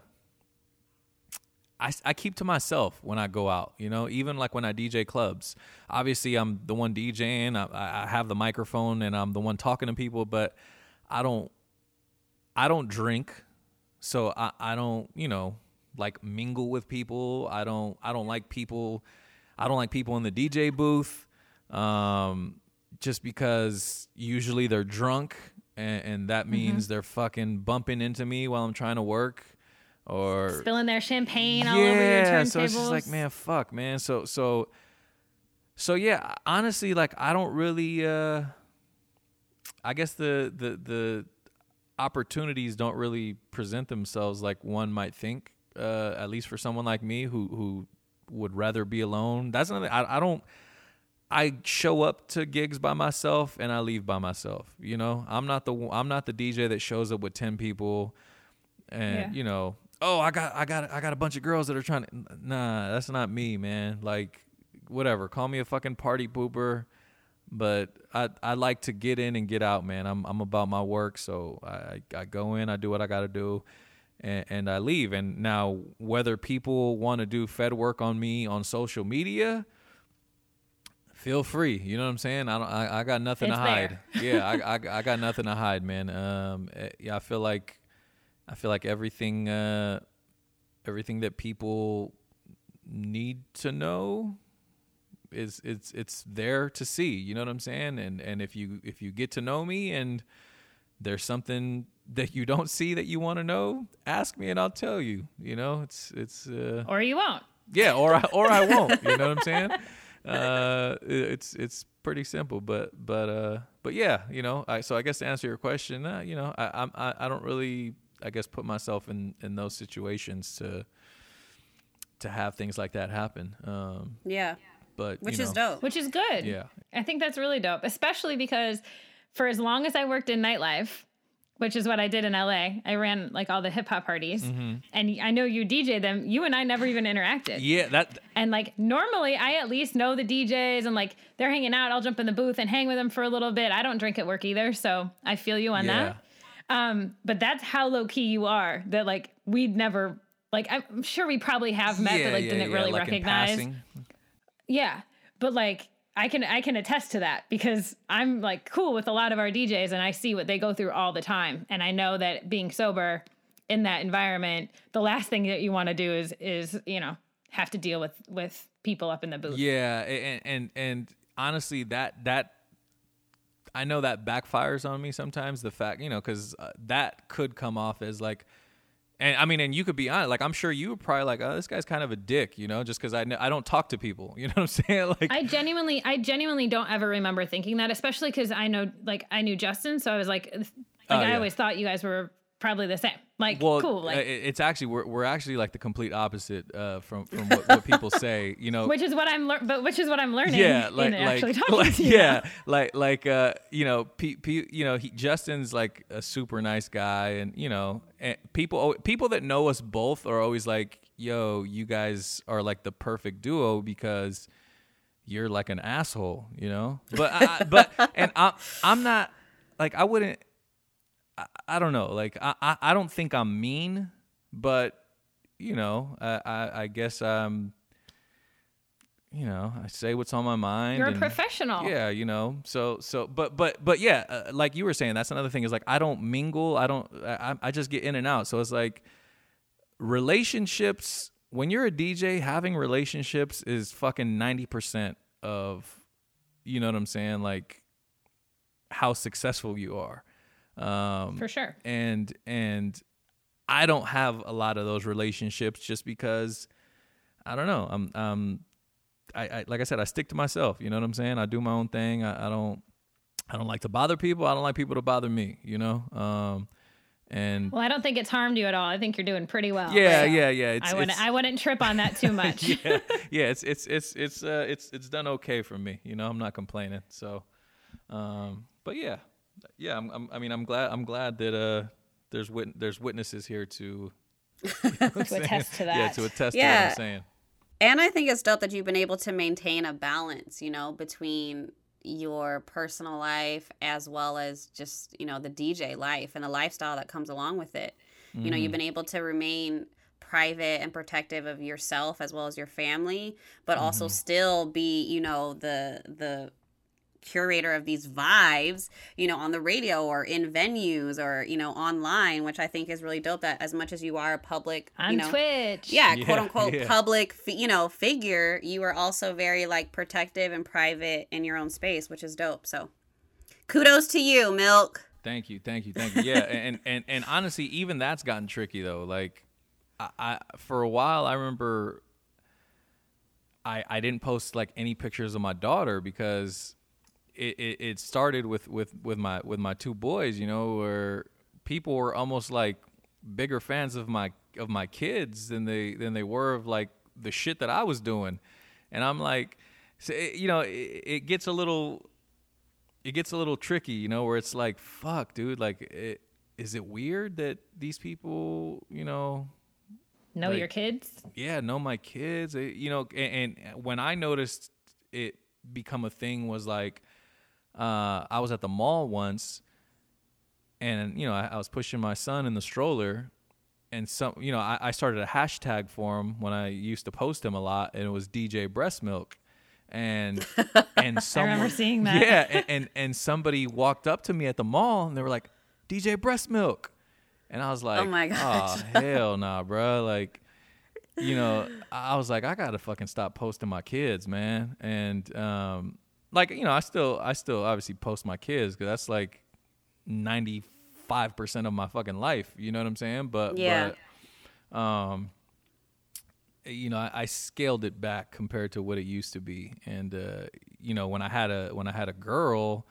I, I keep to myself when I go out, you know, even like when I DJ clubs. Obviously, I'm the one DJing, I, I have the microphone and I'm the one talking to people, but I don't I don't drink, so I, I don't you know like mingle with people. I don't I don't like people. I don't like people in the DJ booth, um, just because usually they're drunk and, and that means they're fucking bumping into me while I'm trying to work. or spilling their champagne all over your turntables. so it's just like, man, fuck, man. So so so yeah, honestly, like I don't really uh I guess the the the opportunities don't really present themselves like one might think. Uh, at least for someone like me who who would rather be alone. That's another. I, I don't. I show up to gigs by myself and I leave by myself. You know, I'm not the I'm not the DJ that shows up with ten people, and Yeah. you know, oh, I got I got I got a bunch of girls that are trying to. Nah, that's not me, man. Like, whatever. Call me a fucking party pooper, but I I like to get in and get out, man. I'm I'm about my work, so I I go in, I do what I got to do. And, and I leave. And now, whether people want to do Fed work on me on social media, feel free. You know what I'm saying? I don't. I, I got nothing It's to hide. yeah, I, I I got nothing to hide, man. Um, eh, yeah, I feel like I feel like everything uh everything that people need to know is it's it's there to see. You know what I'm saying? And and if you if you get to know me and there's something that you don't see that you want to know, ask me and I'll tell you. You know, it's it's uh or you won't. yeah, or I, or I won't. You know what I'm saying? Uh, it's it's pretty simple, but but uh, but yeah, you know. I, so I guess to answer your question, uh, you know, I I'm- I I don't really I guess put myself in in those situations to to have things like that happen. Um, Yeah, but which you is know, dope. which is good. Yeah. I think that's really dope, especially because for as long as I worked in nightlife, which is what I did in LA, I ran like all the hip hop parties, and I know you DJ them. You and I never even interacted. Mm-hmm. Yeah, that And like normally, I at least know the DJs, and like they're hanging out. I'll jump in the booth and hang with them for a little bit. I don't drink at work either, so I feel you on yeah. that. Um, but that's how low key you are. That like we'd never like. I'm sure we probably have met, yeah, but like yeah, didn't yeah, really like in recognize. Yeah, but like I can I can attest to that because I'm like cool with a lot of our DJs and I see what they go through all the time and I know that being sober in that environment, the last thing that you want to do is is you know have to deal with with people up in the booth. Yeah, and and and honestly, that that I know that backfires on me sometimes. The fact, you know, because uh, that could come off as like, and I mean, and you could be honest. Like, I'm sure you were probably like, oh, this guy's kind of a dick, you know, just because I kn- I don't talk to people. You know what I'm saying? Like, I genuinely, I genuinely don't ever remember thinking that, especially because I know, like, I knew Justin, so I was like, like Oh, I yeah. always thought you guys were probably the same. Like, well, cool, uh, like, it's actually we're we're actually like the complete opposite uh, from from what, what people say. You know, which is what I'm, lear- but which is what I'm learning. yeah like like, talking like yeah now. like like uh you know pe- pe- you know he, justin's like a super nice guy and you know and people people that know us both are always like yo you guys are like the perfect duo because you're like an asshole you know but I- but and i i'm not like i wouldn't I, I don't know like I, I i don't think i'm mean but you know i i, I guess um you know, I say what's on my mind. You're a professional. Yeah, you know. So so but but but yeah, uh, like you were saying, that's another thing is like I don't mingle. I don't. I, I just get in and out. So it's like relationships. When you're a DJ, having relationships is fucking ninety percent of, you know what I'm saying, like how successful you are. Um, For sure. and and I don't have a lot of those relationships just because I don't know. I'm um I, I like I said I stick to myself. You know what I'm saying? I do my own thing. I, I don't I don't like to bother people. I don't like people to bother me. You know. Um and Well, I don't think it's harmed you at all. I think you're doing pretty well. yeah, So yeah, yeah. I wouldn't. I wouldn't trip on that too much. yeah, yeah. It's it's it's it's uh it's it's done okay for me. You know, I'm not complaining. So, um, but yeah, yeah. I'm, I'm I mean, I'm glad I'm glad that uh there's wit- there's witnesses here to to attest to that. yeah to attest to what I'm saying. And I think it's dope that you've been able to maintain a balance, you know, between your personal life as well as just, you know, the DJ life and the lifestyle that comes along with it. You know, you've been able to remain private and protective of yourself as well as your family, but also still be, you know, the the curator of these vibes, you know, on the radio or in venues or, you know, online, which I think is really dope that as much as you are a public, on you know, Twitch. yeah, Yeah, quote unquote yeah. public, fi- you know, figure, you are also very like protective and private in your own space, which is dope. So, kudos to you, Milk. Thank you, thank you, thank you. Yeah, and and and honestly, even that's gotten tricky though. Like, I, I for a while I remember I I didn't post like any pictures of my daughter because it, it, it started with, with, with my with my two boys, you know, where people were almost like bigger fans of my of my kids than they than they were of like the shit that I was doing, and I'm like, so it, you know, it, it, gets a little, it gets a little tricky, you know, where it's like, fuck, dude, like, it, is it weird that these people, you know, know like, your kids? Yeah, know my kids. Eh, you know, and, and when I noticed it become a thing was like, uh, I was at the mall once and you know I, I, was pushing my son in the stroller and some you know I, I, started a hashtag for him when i used to post him a lot and it was dj breast milk. And and someone I remember seeing that. Yeah and, and, and somebody walked up to me at the mall and they were like dj breast milk. And i was like oh my god oh hell nah bro like you know i was like i gotta fucking stop posting my kids man. And um like you know i still i still obviously post my kids because that's like 95% of my fucking life you know what i'm saying? But yeah. but, um you know I, I, scaled it back compared to what it used to be. And uh you know when i had a when i had a girl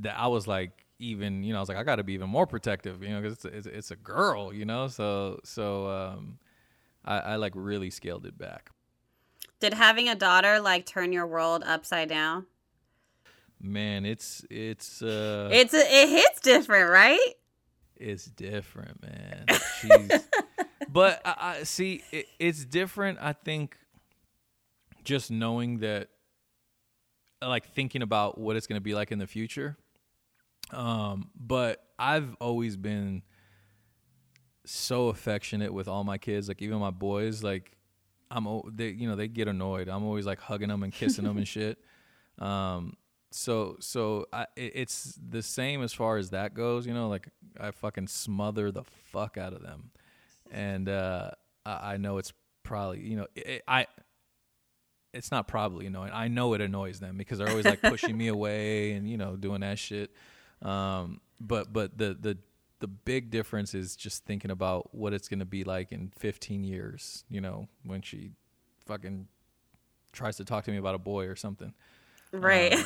that i was like even you know i was like i gotta be even more protective you know because it's, it's, it's, a girl you know? So so um I, I like really scaled it back. Did having a daughter like turn your world upside down man, it's it's uh it's a, it hits different, right? It's different, man. But I, I see it, it's different. I think just knowing that, like thinking about what it's going to be like in the future. Um, but I've always been so affectionate with all my kids, like even my boys. Like I'm, they, you know, they get annoyed. I'm always like hugging them and kissing them and shit. Um, so so I, it's the same as far as that goes you know like i fucking smother the fuck out of them. And uh, I, I, know it's probably you know it, i it's not probably annoying. I know it annoys them because they're always like pushing me away and you know doing that shit. Um, but but the the the big difference is just thinking about what it's going to be like in 15 years you know when she fucking tries to talk to me about a boy or something. Right. Um,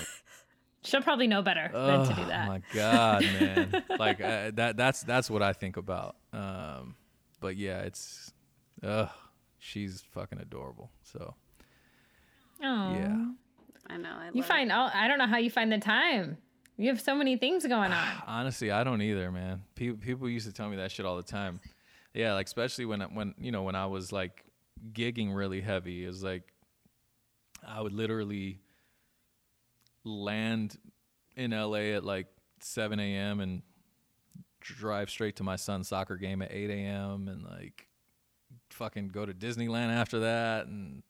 She'll probably know better oh, than to do that. Oh my god, man! like uh, that. That's that's what I think about. Um, but yeah, it's, uh, she's fucking adorable. So. Oh. Yeah. I know. I you find all. I don't know how you find the time. You have so many things going on. Honestly, I don't either, man. People people used to tell me that shit all the time. Yeah, like especially when when you know when I was like gigging really heavy, is like I would literally land in LA at like 7 a.m. and drive straight to my son's soccer game at 8 a.m. and like fucking go to Disneyland after that and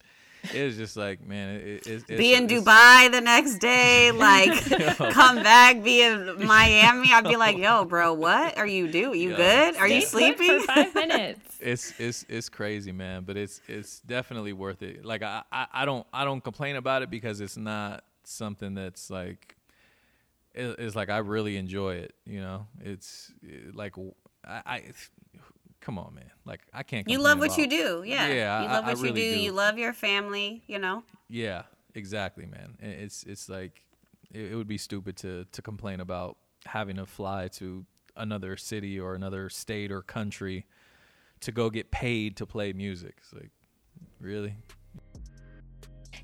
it was just like man it, it, be in dubai the next day like come back be in miami. I'd be like yo bro what are you doing you yo. good? Are Stay you sleeping for five minutes. It's it's it's crazy man but it's it's definitely worth it. Like I, I i don't i don't complain about it because it's not something that's like it's like I really enjoy it. You know, it's like I, I come on, man. Like I can't. You love what you do, yeah. Yeah, you love I, what I you do. do. You love your family. You know. Yeah, exactly, man. It's it's like it, it would be stupid to to complain about having to fly to another city or another state or country to go get paid to play music. It's like, really?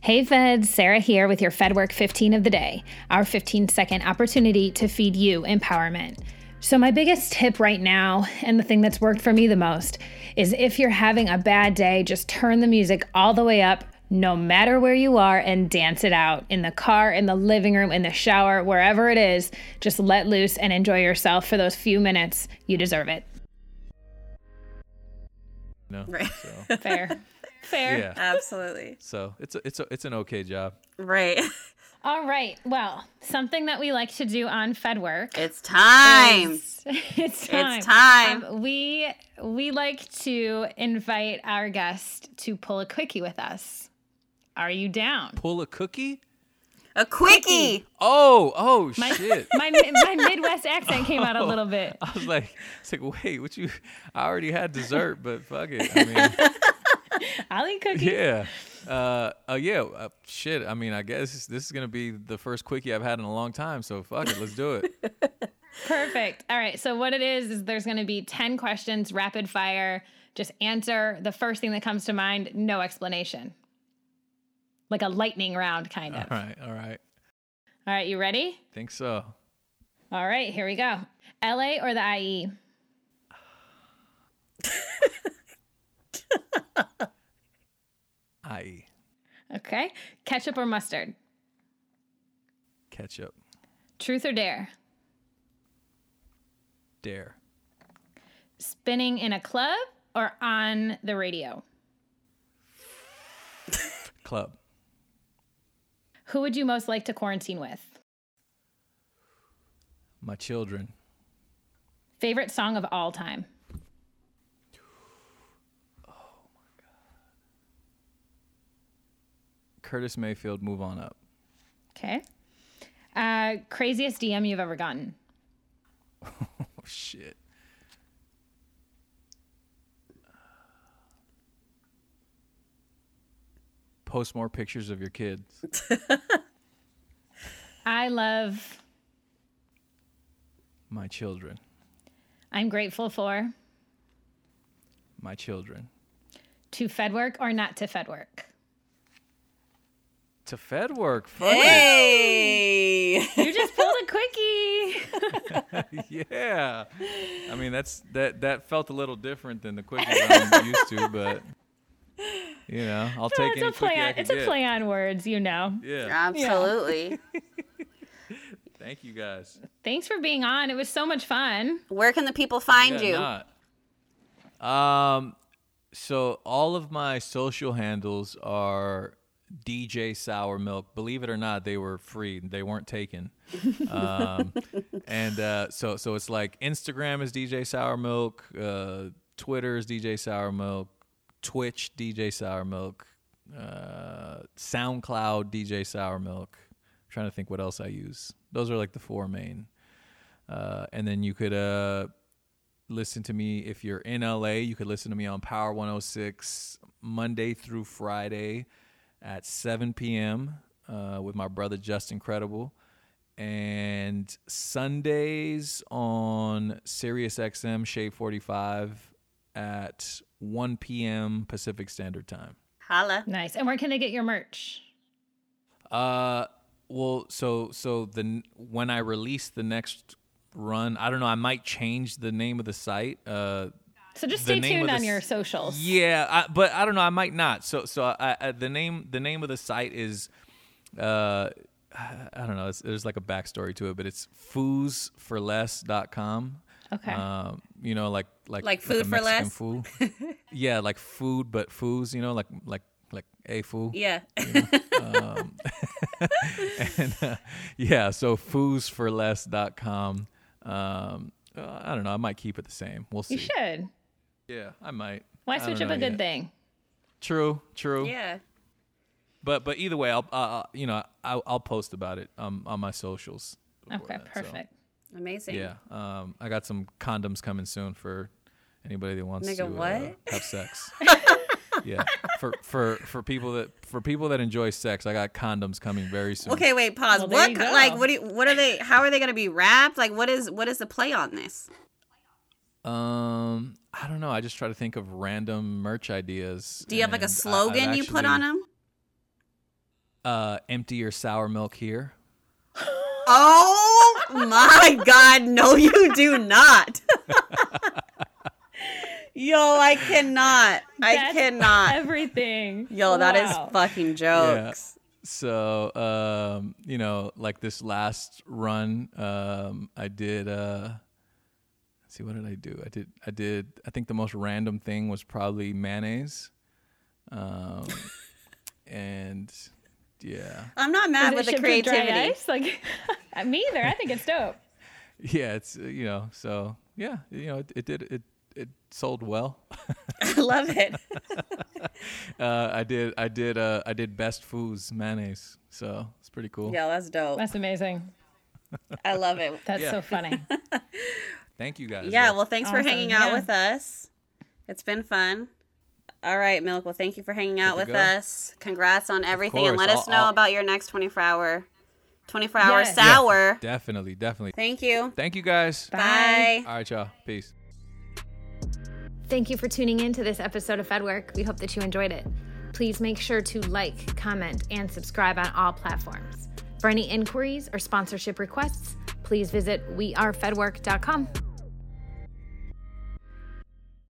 Hey Fed, Sarah here with your FedWork 15 of the day, our 15 second opportunity to feed you empowerment. So, my biggest tip right now, and the thing that's worked for me the most, is if you're having a bad day, just turn the music all the way up, no matter where you are, and dance it out in the car, in the living room, in the shower, wherever it is. Just let loose and enjoy yourself for those few minutes. You deserve it. No, right. So. Fair. Fair. Yeah. Absolutely. So it's a, it's a, it's an okay job. Right. All right. Well, something that we like to do on FedWork. It's time. Is, it's time. It's time. Um, we we like to invite our guest to pull a quickie with us. Are you down? Pull a cookie? A quickie. Oh, oh My, shit. my my Midwest accent came out a little bit. I was like, it's like, wait, what you? I already had dessert, but fuck it. I mean, I'll eat cookies. yeah. Uh, uh, yeah. Uh, shit. I mean, I guess this is gonna be the first quickie I've had in a long time. So fuck it, let's do it. Perfect. All right. So what it is is there's going to be 10 questions, rapid fire. Just answer the first thing that comes to mind, no explanation. Like a lightning round kind of. All right. All right. All right, you ready? Think so. All right, here we go. LA or the E? IE? I Okay. Ketchup or mustard? ketchup. Truth or dare? Dare. Spinning in a club or on the radio? Club. Who would you most like to quarantine with? My children. Favorite song of all time? Curtis Mayfield. Move on up. Okay. Uh, craziest DM you've ever gotten? Oh shit. Post more pictures of your kids. I love, My children. I'm grateful for, My children. to Fed work or not to Fed work? To Fed work. Fuck Hey. You just pulled a quickie. yeah. I mean that's that that felt a little different than the quickies I'm used to, but you know, I'll take it's any a play quickie I on, can it's a play on words, you know. Yeah. Absolutely. Thank you guys. Thanks for being on. It was so much fun. Where can the people find Yeah, you? not. Um, so all of my social handles are DJ Sour Milk. Believe it or not, they were free. They weren't taken. Um, and uh, so so it's like Instagram is DJ Sour Milk, uh, Twitter is DJ Sour Milk, Twitch DJ Sour Milk, uh, SoundCloud DJ Sour Milk. I'm trying to think what else I use. Those are like the four main. Uh, and then you could uh, listen to me if you're in LA. You could listen to me on Power 106 Monday through Friday at 7 p.m. Uh, with my brother Justin Credible, and Sundays on Sirius XM Shade 45 at 1 p.m. Pacific Standard Time. Holla. Nice. And where can they get your merch? Uh, well, so so the when I release the next run, I don't know. I might change the name of the site. Uh, So just stay tuned on the your socials. Yeah, I, but I don't know. I might not. So, so I, I, the name the name of the site is, uh, I don't know. It's, there's like a backstory to it, but it's foosforless.com. Okay. Um, you know, like like Like a food for Mexican less? Food. yeah, like food, but foos. You know, like like like a foo. Yeah. and uh, yeah, so foosforless.com. Um, uh, I don't know. I might keep it the same. We'll see. you should. Yeah, I might. Why switch up a good yet. thing? True, true. yeah. But but either way, I'll uh, uh, you know I'll, I'll post about it um, on my socials. Okay, that, so, perfect. Amazing. yeah, um, I got some condoms coming soon for anybody that wants Nigga, to uh, have sex. yeah, for for for people that for people that enjoy sex, I got condoms coming very soon. Okay, wait, pause. Well, what you co- go. like what do you, what are they how are they going to be wrapped? Like what is what is the play on this? Um, I don't know. I just try to think of random merch ideas. Do you have like a and I- I've slogan you put on them? Uh, empty your sour milk here. Oh my god, no you do not. Yo, I cannot. I cannot. Everything. Yo, that is Wow. fucking jokes. So, um, you know, like this last run, um, I did. Uh, let's see, what did I do? I did. I did. I think the most random thing was probably mayonnaise. Um, and yeah, I'm not mad Is with it the shipped with dry creativity. ice? Like me either. I think it's dope. yeah. It's uh, you know, so yeah, you know, it, it did. It it sold well. I love it. uh, I did I did uh, I did best foods mayonnaise, so it's pretty cool. Yeah, that's dope. That's amazing. I love it. That's Yeah. so funny. Thank you guys. Yeah, well, thanks for hanging out yeah. with us. It's been fun. All right, Milk. Well, thank you for hanging out Good with go. us. Congrats on everything, and let us I'll- know I'll- about your next 24 hour, 24 hour Yes. Yeah, sour. definitely, definitely. Thank you. Thank you guys. Bye. All right, y'all. Peace. Thank you for tuning in to this episode of FedWork. We hope that you enjoyed it. Please make sure to like, comment, and subscribe on all platforms. For any inquiries or sponsorship requests, please visit wearefedwork.com.